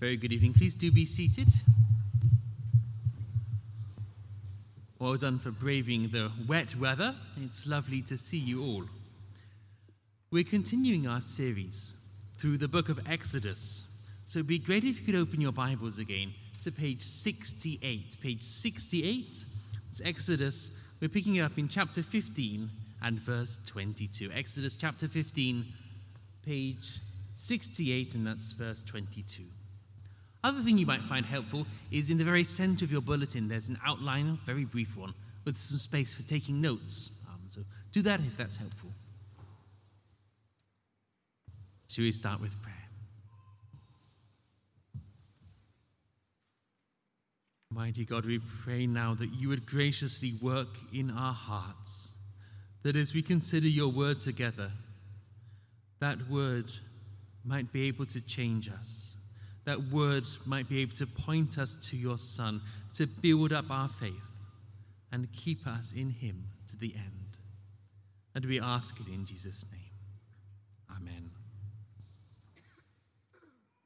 Very good evening. Please do be seated. Well done for braving the wet weather. It's lovely to see you all. We're continuing our series through the book of Exodus. So it'd be great if you could open your Bibles again to page 68. Page 68, it's Exodus. We're picking it up in chapter 15 and verse 22. Exodus chapter 15, page 68, and that's verse 22. Other thing you might find helpful is in the very center of your bulletin, there's an outline, a very brief one, with some space for taking notes. Um, so do that if that's helpful. Shall we start with prayer? Mighty God, we pray now that you would graciously work in our hearts, that as we consider your word together, that word might be able to change us. That word might be able to point us to your Son, to build up our faith and keep us in him to the end. And we ask it in Jesus' name. Amen.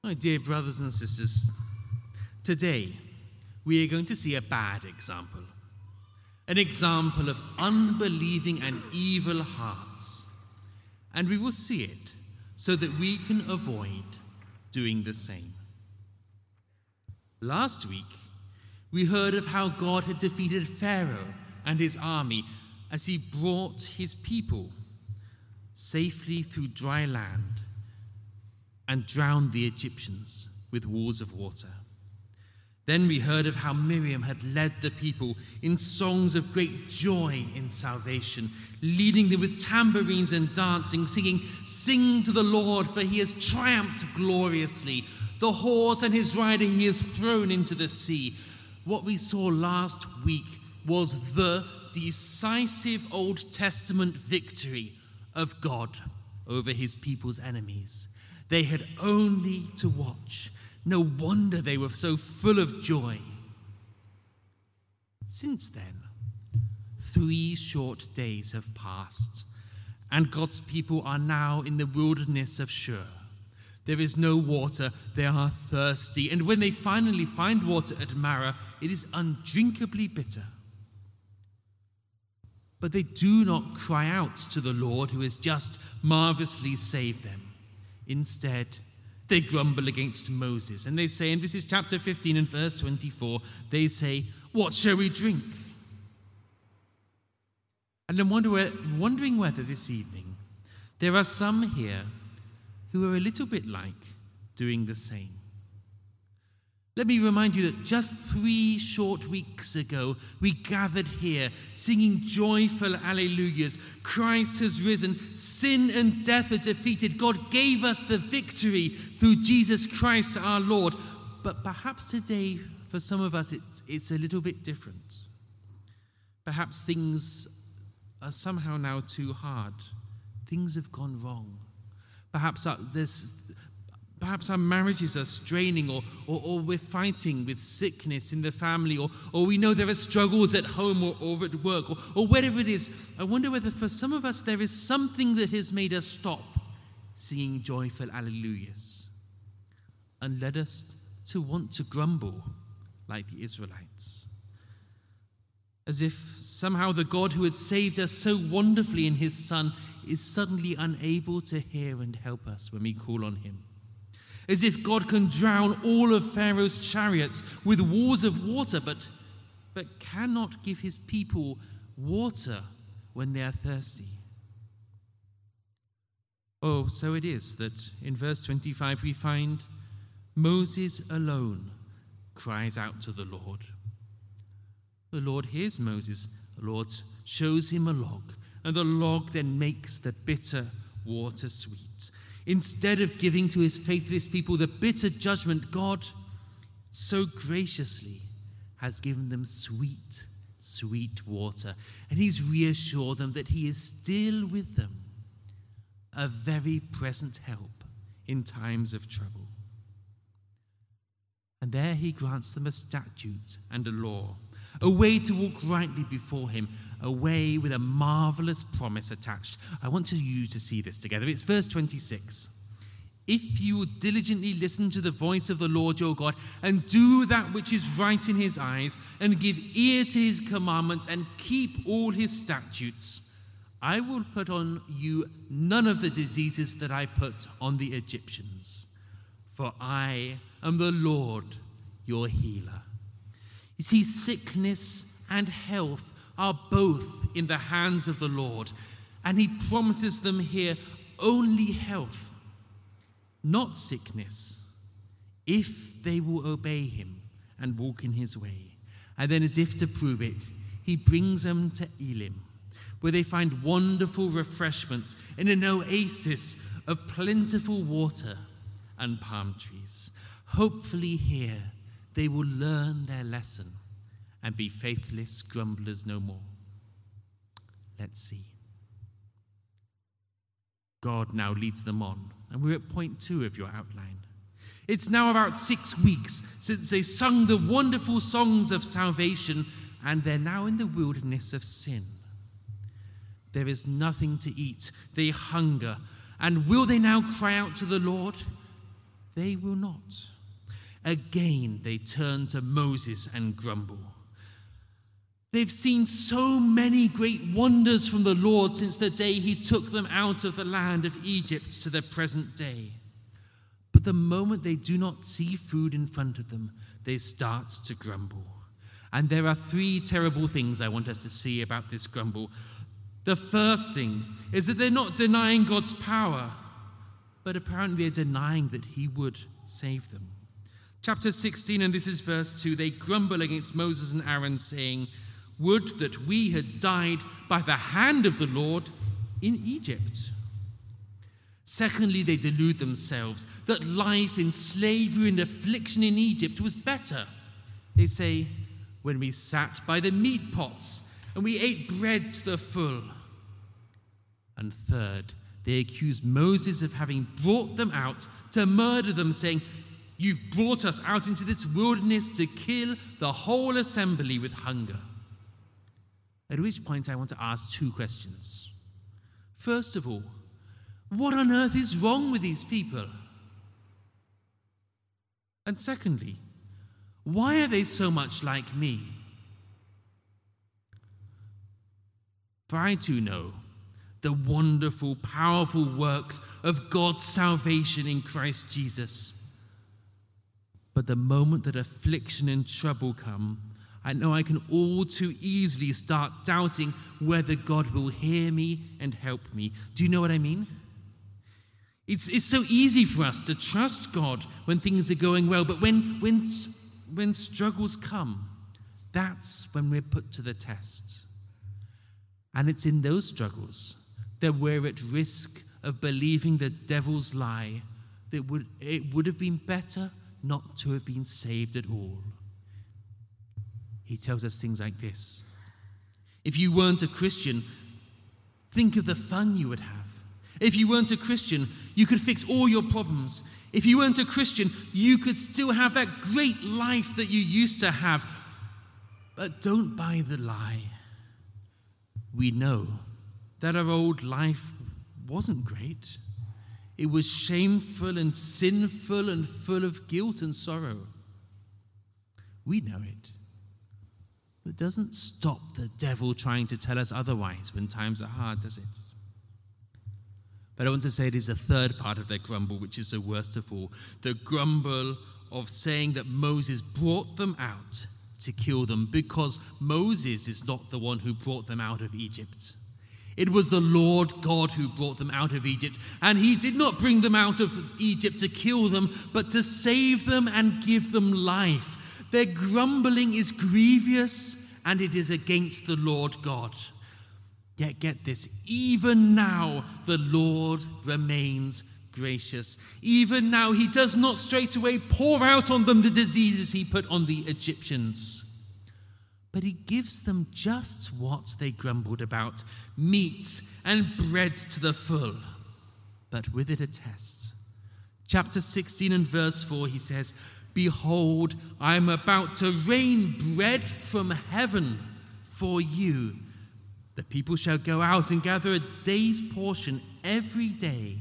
My dear brothers and sisters, today we are going to see a bad example. An example of unbelieving and evil hearts. And we will see it so that we can avoid doing the same. Last week, we heard of how God had defeated Pharaoh and his army as he brought his people safely through dry land and drowned the Egyptians with walls of water. Then we heard of how Miriam had led the people in songs of great joy in salvation, leading them with tambourines and dancing, singing, Sing to the Lord, for he has triumphed gloriously. The horse and his rider he has thrown into the sea. What we saw last week was the decisive Old Testament victory of God over his people's enemies. They had only to watch no wonder they were so full of joy. Since then, three short days have passed, and God's people are now in the wilderness of Shur. There is no water, they are thirsty, and when they finally find water at Marah, it is undrinkably bitter. But they do not cry out to the Lord who has just marvelously saved them. Instead, they grumble against Moses. And they say, and this is chapter 15 and verse 24, they say, What shall we drink? And I'm wondering whether this evening there are some here who are a little bit like doing the same. Let me remind you that just three short weeks ago, we gathered here singing joyful alleluias. Christ has risen, sin and death are defeated. God gave us the victory through Jesus Christ our Lord. But perhaps today, for some of us, it's, it's a little bit different. Perhaps things are somehow now too hard, things have gone wrong. Perhaps there's Perhaps our marriages are straining, or, or, or, we're fighting with sickness in the family, or, or we know there are struggles at home or, or at work, or, or whatever it is. I wonder whether for some of us there is something that has made us stop singing joyful alleluias and led us to want to grumble like the Israelites. As if somehow the God who had saved us so wonderfully in his Son is suddenly unable to hear and help us when we call on him as if God can drown all of Pharaoh's chariots with walls of water, but, but cannot give his people water when they are thirsty. Oh, so it is that in verse 25 we find Moses alone cries out to the Lord. The Lord hears Moses, the Lord shows him a log, and the log then makes the bitter water sweet. Instead of giving to his faithless people the bitter judgment, God so graciously has given them sweet, sweet water. And he's reassured them that he is still with them, a very present help in times of trouble. And there he grants them a statute and a law, a way to walk rightly before him, a way with a marvelous promise attached. I want you to see this together. It's verse 26. if you will diligently listen to the voice of the Lord your God and do that which is right in his eyes and give ear to his commandments and keep all his statutes, I will put on you none of the diseases that I put on the Egyptians, for I am the Lord your healer. You see, sickness and health are both in the hands of the Lord, and he promises them here only health not sickness, if they will obey him and walk in his way. And then, as if to prove it, he brings them to Elim, where they find wonderful refreshment in an oasis of plentiful water and palm trees. Hopefully, here they will learn their lesson and be faithless grumblers no more. Let's see. God now leads them on and we're at point two of your outline. It's now about six weeks since they sung the wonderful songs of salvation, and they're now in the wilderness of sin. There is nothing to eat. They hunger. And will they now cry out to the Lord? They will not. Again, they turn to Moses and grumble. They've seen so many great wonders from the Lord since the day he took them out of the land of Egypt to the present day. But the moment they do not see food in front of them, they start to grumble. And there are three terrible things I want us to see about this grumble. The first thing is that they're not denying God's power, but apparently they're denying that he would save them. Chapter 16, and this is verse 2 they grumble against Moses and Aaron, saying, would that we had died by the hand of the Lord in Egypt. Secondly, they delude themselves that life in slavery and affliction in Egypt was better. They say, when we sat by the meat pots and we ate bread to the full. And third, they accuse Moses of having brought them out to murder them, saying, You've brought us out into this wilderness to kill the whole assembly with hunger. At which point, I want to ask two questions. First of all, what on earth is wrong with these people? And secondly, why are they so much like me? For I too know the wonderful, powerful works of God's salvation in Christ Jesus. But the moment that affliction and trouble come, I know I can all too easily start doubting whether God will hear me and help me. Do you know what I mean? It's, it's so easy for us to trust God when things are going well, but when, when, when struggles come, that's when we're put to the test. And it's in those struggles that we're at risk of believing the devil's lie that would, it would have been better not to have been saved at all he tells us things like this If you weren't a Christian, think of the fun you would have. If you weren't a Christian, you could fix all your problems. If you weren't a Christian, you could still have that great life that you used to have. But don't buy the lie. We know that our old life wasn't great. It was shameful and sinful and full of guilt and sorrow. We know it. But doesn't stop the devil trying to tell us otherwise when times are hard, does it? But I want to say it is a third part of their grumble, which is the worst of all the grumble of saying that Moses brought them out to kill them because Moses is not the one who brought them out of Egypt. It was the Lord God who brought them out of Egypt, and he did not bring them out of Egypt to kill them, but to save them and give them life. Their grumbling is grievous and it is against the Lord God. Yet get this, even now the Lord remains gracious. Even now he does not straightway pour out on them the diseases he put on the Egyptians. But he gives them just what they grumbled about meat and bread to the full, but with it a test. Chapter 16 and verse 4, he says, Behold, I am about to rain bread from heaven for you. The people shall go out and gather a day's portion every day.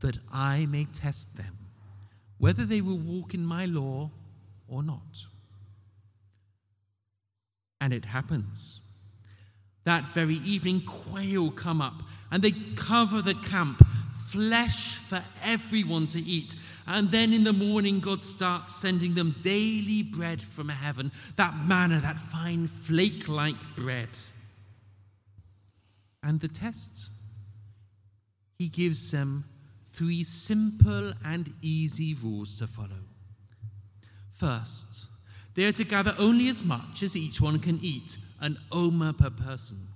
that I may test them, whether they will walk in my law or not. And it happens. That very evening, quail come up and they cover the camp, flesh for everyone to eat. And then in the morning, God starts sending them daily bread from heaven that manna, that fine flake like bread. And the tests? He gives them three simple and easy rules to follow. First, they are to gather only as much as each one can eat, an omer per person.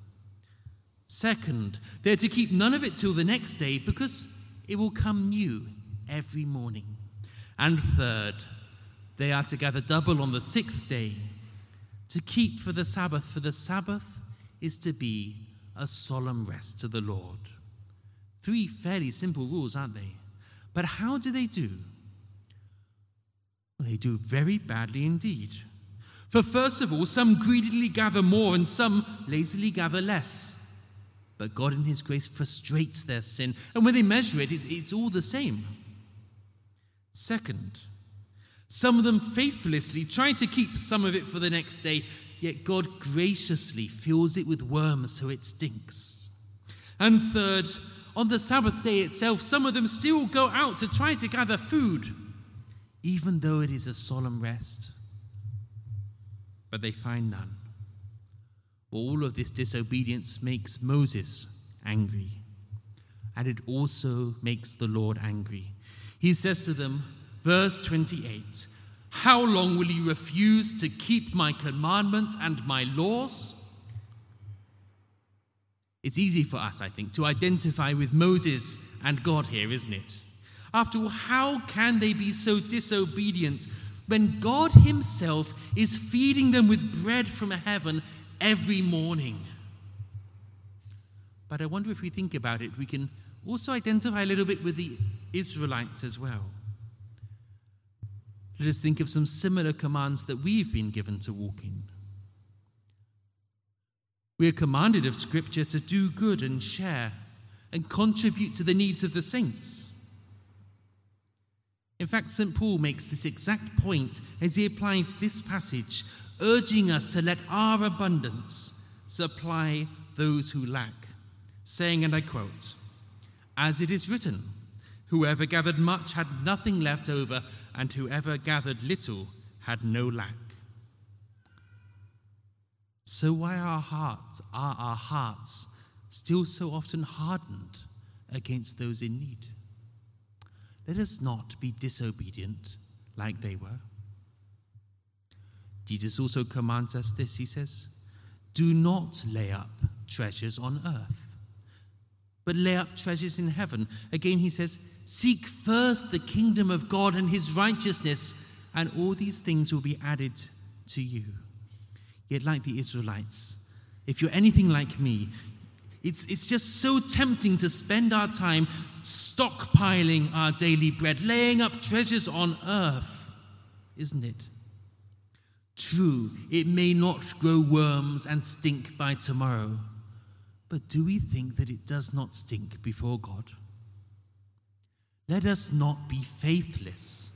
Second, they are to keep none of it till the next day because it will come new every morning. And third, they are to gather double on the sixth day to keep for the Sabbath, for the Sabbath is to be a solemn rest to the Lord. Three fairly simple rules, aren't they? But how do they do? They do very badly indeed. For first of all, some greedily gather more and some lazily gather less. But God, in His grace, frustrates their sin. And when they measure it, it's, it's all the same. Second, some of them faithlessly try to keep some of it for the next day, yet God graciously fills it with worms so it stinks. And third, on the Sabbath day itself, some of them still go out to try to gather food, even though it is a solemn rest. But they find none. All of this disobedience makes Moses angry, and it also makes the Lord angry. He says to them, verse 28 How long will you refuse to keep my commandments and my laws? It's easy for us, I think, to identify with Moses and God here, isn't it? After all, how can they be so disobedient when God Himself is feeding them with bread from heaven every morning? But I wonder if we think about it, we can also identify a little bit with the Israelites as well. Let us think of some similar commands that we've been given to walk in. We are commanded of Scripture to do good and share and contribute to the needs of the saints. In fact, St. Paul makes this exact point as he applies this passage, urging us to let our abundance supply those who lack, saying, and I quote, As it is written, whoever gathered much had nothing left over, and whoever gathered little had no lack. So why our hearts are our hearts still so often hardened against those in need? Let us not be disobedient like they were. Jesus also commands us this. He says, Do not lay up treasures on earth, but lay up treasures in heaven. Again, he says, Seek first the kingdom of God and his righteousness, and all these things will be added to you. Yet, like the Israelites, if you're anything like me, it's, it's just so tempting to spend our time stockpiling our daily bread, laying up treasures on earth, isn't it? True, it may not grow worms and stink by tomorrow, but do we think that it does not stink before God? Let us not be faithless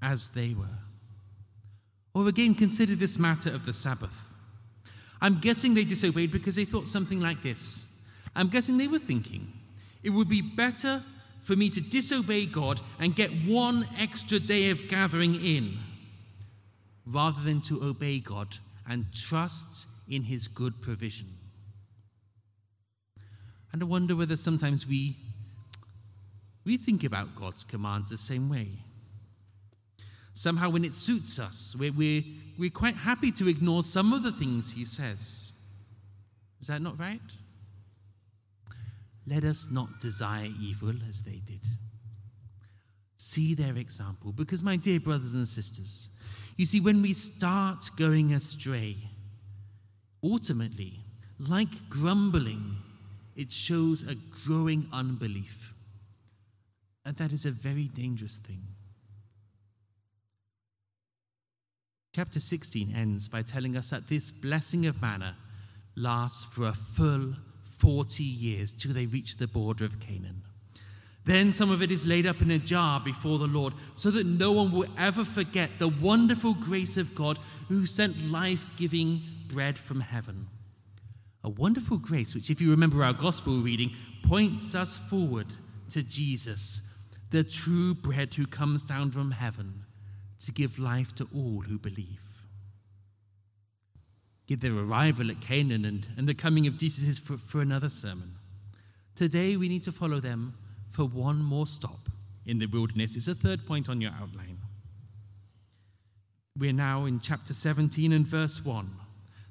as they were. Or again, consider this matter of the Sabbath. I'm guessing they disobeyed because they thought something like this. I'm guessing they were thinking, it would be better for me to disobey God and get one extra day of gathering in rather than to obey God and trust in his good provision. And I wonder whether sometimes we, we think about God's commands the same way. Somehow, when it suits us, we're, we're, we're quite happy to ignore some of the things he says. Is that not right? Let us not desire evil as they did. See their example, because, my dear brothers and sisters, you see, when we start going astray, ultimately, like grumbling, it shows a growing unbelief. And that is a very dangerous thing. Chapter 16 ends by telling us that this blessing of manna lasts for a full 40 years till they reach the border of Canaan. Then some of it is laid up in a jar before the Lord, so that no one will ever forget the wonderful grace of God who sent life giving bread from heaven. A wonderful grace, which, if you remember our gospel reading, points us forward to Jesus, the true bread who comes down from heaven to give life to all who believe. Give their arrival at Canaan and, and the coming of Jesus is for, for another sermon. Today we need to follow them for one more stop in the wilderness. It's a third point on your outline. We're now in chapter 17 and verse 1.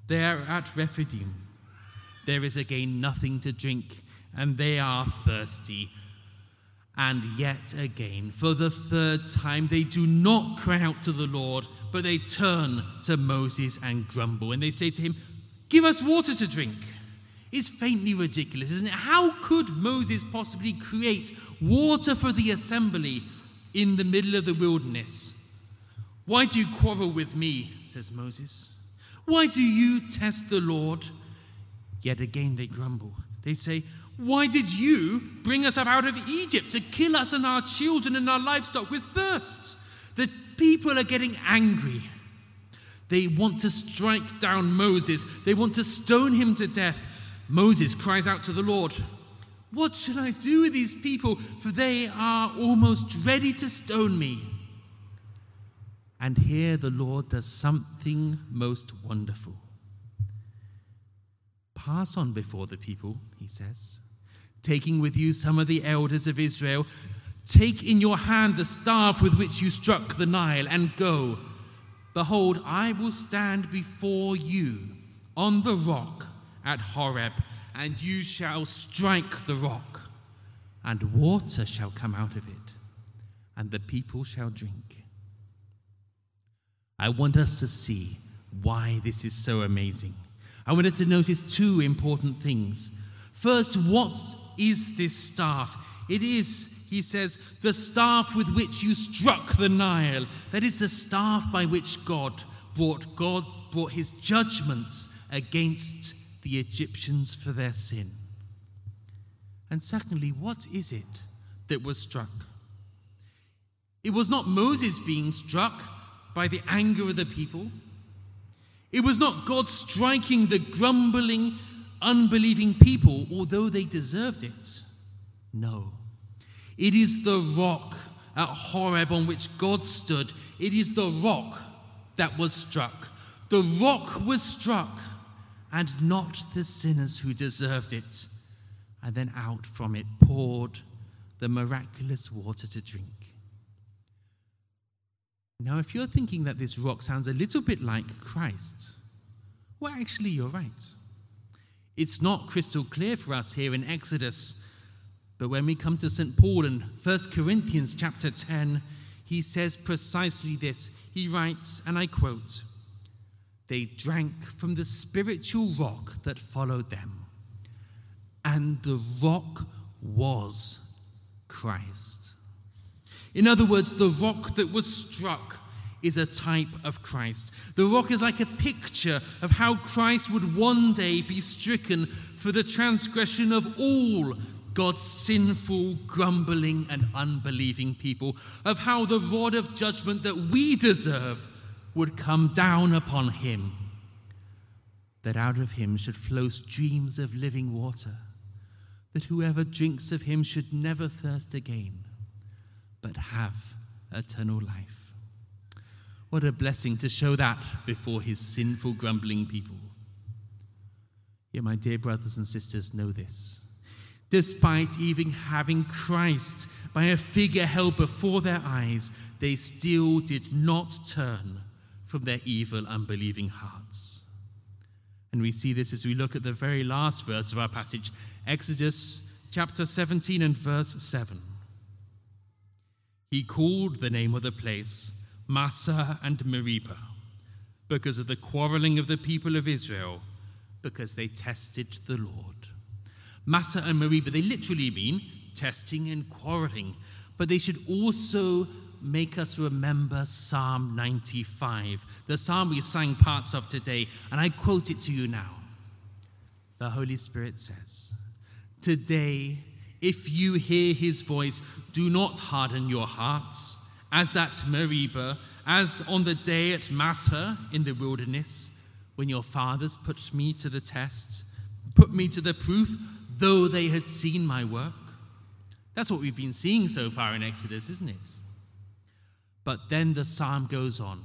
They are at Rephidim. There is again nothing to drink, and they are thirsty. And yet again, for the third time, they do not cry out to the Lord, but they turn to Moses and grumble. And they say to him, Give us water to drink. It's faintly ridiculous, isn't it? How could Moses possibly create water for the assembly in the middle of the wilderness? Why do you quarrel with me? says Moses. Why do you test the Lord? Yet again they grumble. They say, why did you bring us up out of Egypt to kill us and our children and our livestock with thirst? The people are getting angry. They want to strike down Moses, they want to stone him to death. Moses cries out to the Lord, What shall I do with these people? For they are almost ready to stone me. And here the Lord does something most wonderful. Pass on before the people, he says taking with you some of the elders of Israel. Take in your hand the staff with which you struck the Nile, and go. Behold, I will stand before you on the rock at Horeb, and you shall strike the rock, and water shall come out of it, and the people shall drink. I want us to see why this is so amazing. I want us to notice two important things. First, what is this staff? It is, he says, the staff with which you struck the Nile. That is the staff by which God brought God brought his judgments against the Egyptians for their sin. And secondly, what is it that was struck? It was not Moses being struck by the anger of the people. It was not God striking the grumbling unbelieving people, although they deserved it. No. It is the rock at Horeb on which God stood. It is the rock that was struck. The rock was struck, and not the sinners who deserved it. And then out from it poured the miraculous water to drink. Now, if you're thinking that this rock sounds a little bit like Christ, well, actually, you're right. It's not crystal clear for us here in Exodus. But when we come to St. Paul in 1 Corinthians chapter 10, he says precisely this. He writes, and I quote, They drank from the spiritual rock that followed them, and the rock was Christ. In other words, the rock that was struck is a type of Christ. The rock is like a picture of how Christ would one day be stricken for the transgression of all God's sinful, grumbling, and unbelieving people, of how the rod of judgment that we deserve would come down upon him, that out of him should flow streams of living water, that whoever drinks of him should never thirst again, but have eternal life. What a blessing to show that before his sinful, grumbling people. Yet, my dear brothers and sisters, know this. Despite even having Christ by a figure held before their eyes, they still did not turn from their evil, unbelieving hearts. And we see this as we look at the very last verse of our passage, Exodus chapter 17 and verse 7. He called the name of the place Massah and Meribah, because of the quarreling of the people of Israel, because they tested the Lord. Massah and Meribah, they literally mean testing and quarreling, but they should also make us remember Psalm 95, the psalm we sang parts of today, and I quote it to you now. The Holy Spirit says, Today If you hear his voice, do not harden your hearts, as at Meribah, as on the day at Massah in the wilderness, when your fathers put me to the test, put me to the proof, though they had seen my work. That's what we've been seeing so far in Exodus, isn't it? But then the psalm goes on,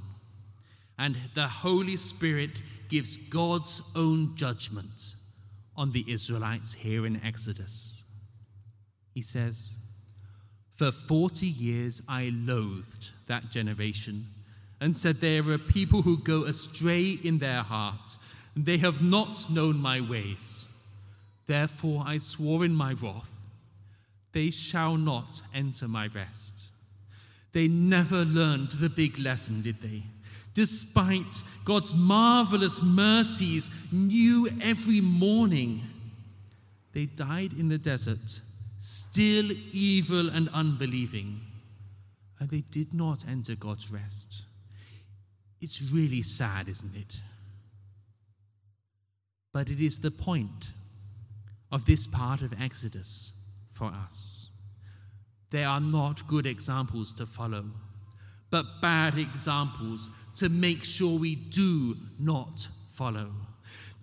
and the Holy Spirit gives God's own judgment on the Israelites here in Exodus. He says, For 40 years I loathed that generation and said, There are people who go astray in their heart, and they have not known my ways. Therefore I swore in my wrath, they shall not enter my rest. They never learned the big lesson, did they? Despite God's marvelous mercies, new every morning, they died in the desert, still evil and unbelieving, and they did not enter God's rest. It's really sad, isn't it? But it is the point of this part of Exodus for us. They are not good examples to follow, but bad examples to make sure we do not follow.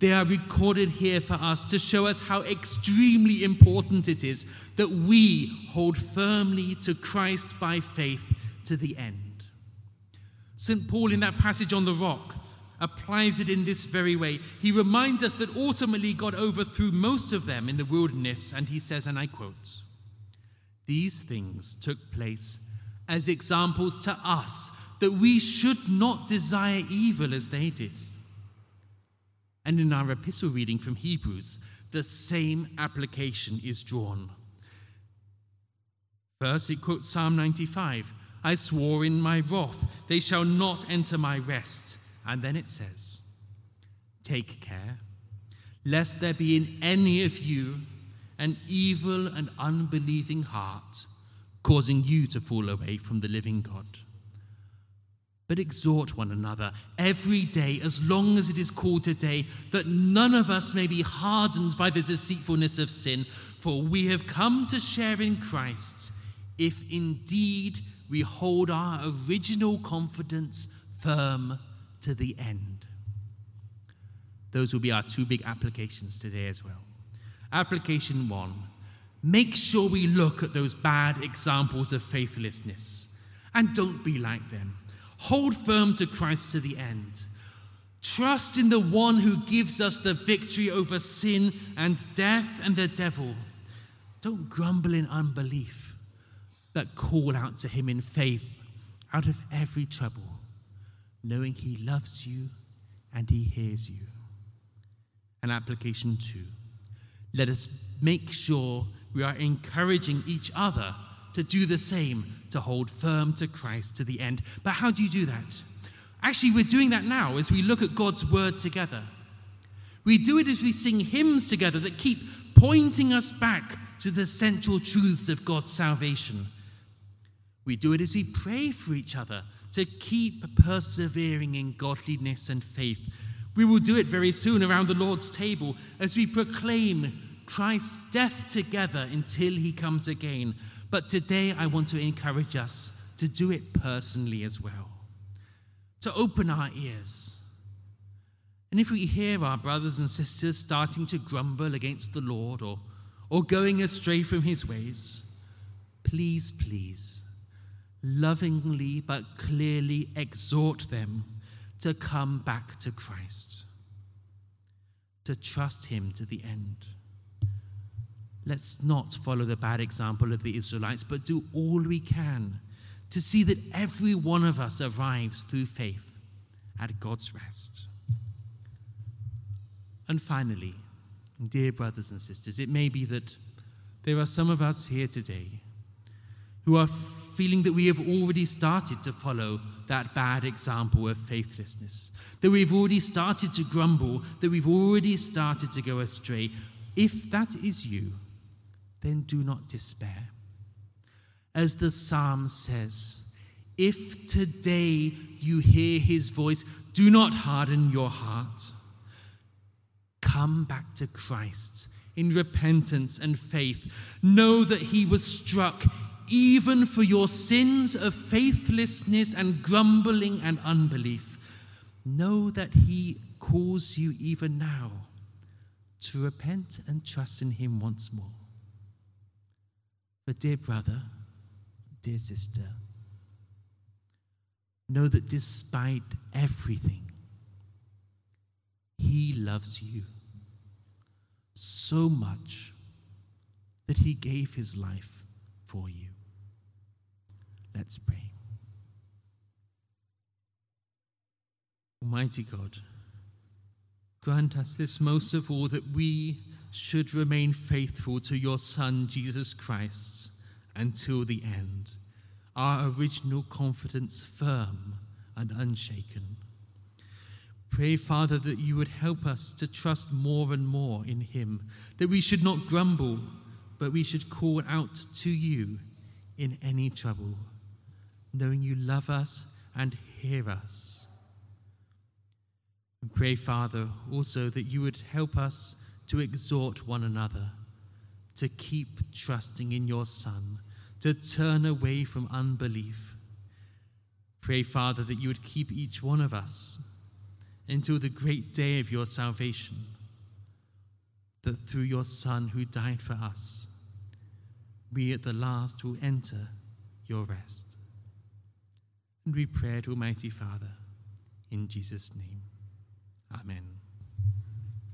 They are recorded here for us to show us how extremely important it is that we hold firmly to Christ by faith to the end. St. Paul, in that passage on the rock, applies it in this very way. He reminds us that ultimately God overthrew most of them in the wilderness, and he says, and I quote, These things took place as examples to us that we should not desire evil as they did. And in our epistle reading from Hebrews, the same application is drawn. First, it quotes Psalm 95 I swore in my wrath, they shall not enter my rest. And then it says, Take care, lest there be in any of you an evil and unbelieving heart, causing you to fall away from the living God. But exhort one another every day, as long as it is called today, that none of us may be hardened by the deceitfulness of sin, for we have come to share in Christ, if indeed we hold our original confidence firm to the end. Those will be our two big applications today as well. Application one make sure we look at those bad examples of faithlessness and don't be like them. Hold firm to Christ to the end. Trust in the one who gives us the victory over sin and death and the devil. Don't grumble in unbelief but call out to Him in faith out of every trouble, knowing He loves you and He hears you. And application two let us make sure we are encouraging each other to do the same, to hold firm to Christ to the end. But how do you do that? Actually, we're doing that now as we look at God's word together. We do it as we sing hymns together that keep pointing us back to the central truths of God's salvation we do it as we pray for each other to keep persevering in godliness and faith. We will do it very soon around the Lord's table as we proclaim Christ's death together until he comes again. But today I want to encourage us to do it personally as well, to open our ears. And if we hear our brothers and sisters starting to grumble against the Lord or, or going astray from his ways, please, please lovingly but clearly exhort them to come back to Christ, to trust Him to the end. Let's not follow the bad example of the Israelites, but do all we can to see that every one of us arrives through faith at God's rest. And finally, dear brothers and sisters, it may be that there are some of us here today who are feeling that we have already started to follow that bad example of faithlessness, that we've already started to grumble, that we've already started to go astray. If that is you, then do not despair. As the psalm says, if today you hear his voice, do not harden your heart. Come back to Christ in repentance and faith. Know that he was struck even for your sins of faithlessness and grumbling and unbelief. Know that he calls you even now to repent and trust in him once more. But, dear brother, dear sister, know that despite everything, he loves you so much that he gave his life for you. Let's pray. Almighty God, grant us this most of all that we should remain faithful to your Son, Jesus Christ, until the end, our original confidence firm and unshaken. Pray, Father, that you would help us to trust more and more in him, that we should not grumble, but we should call out to you in any trouble, knowing you love us and hear us. And pray, Father, also that you would help us to exhort one another, to keep trusting in your Son, to turn away from unbelief. Pray, Father, that you would keep each one of us until the great day of your salvation, that through your Son who died for us, we at the last will enter your rest. And we pray, to Almighty Father, in Jesus' name. Amen.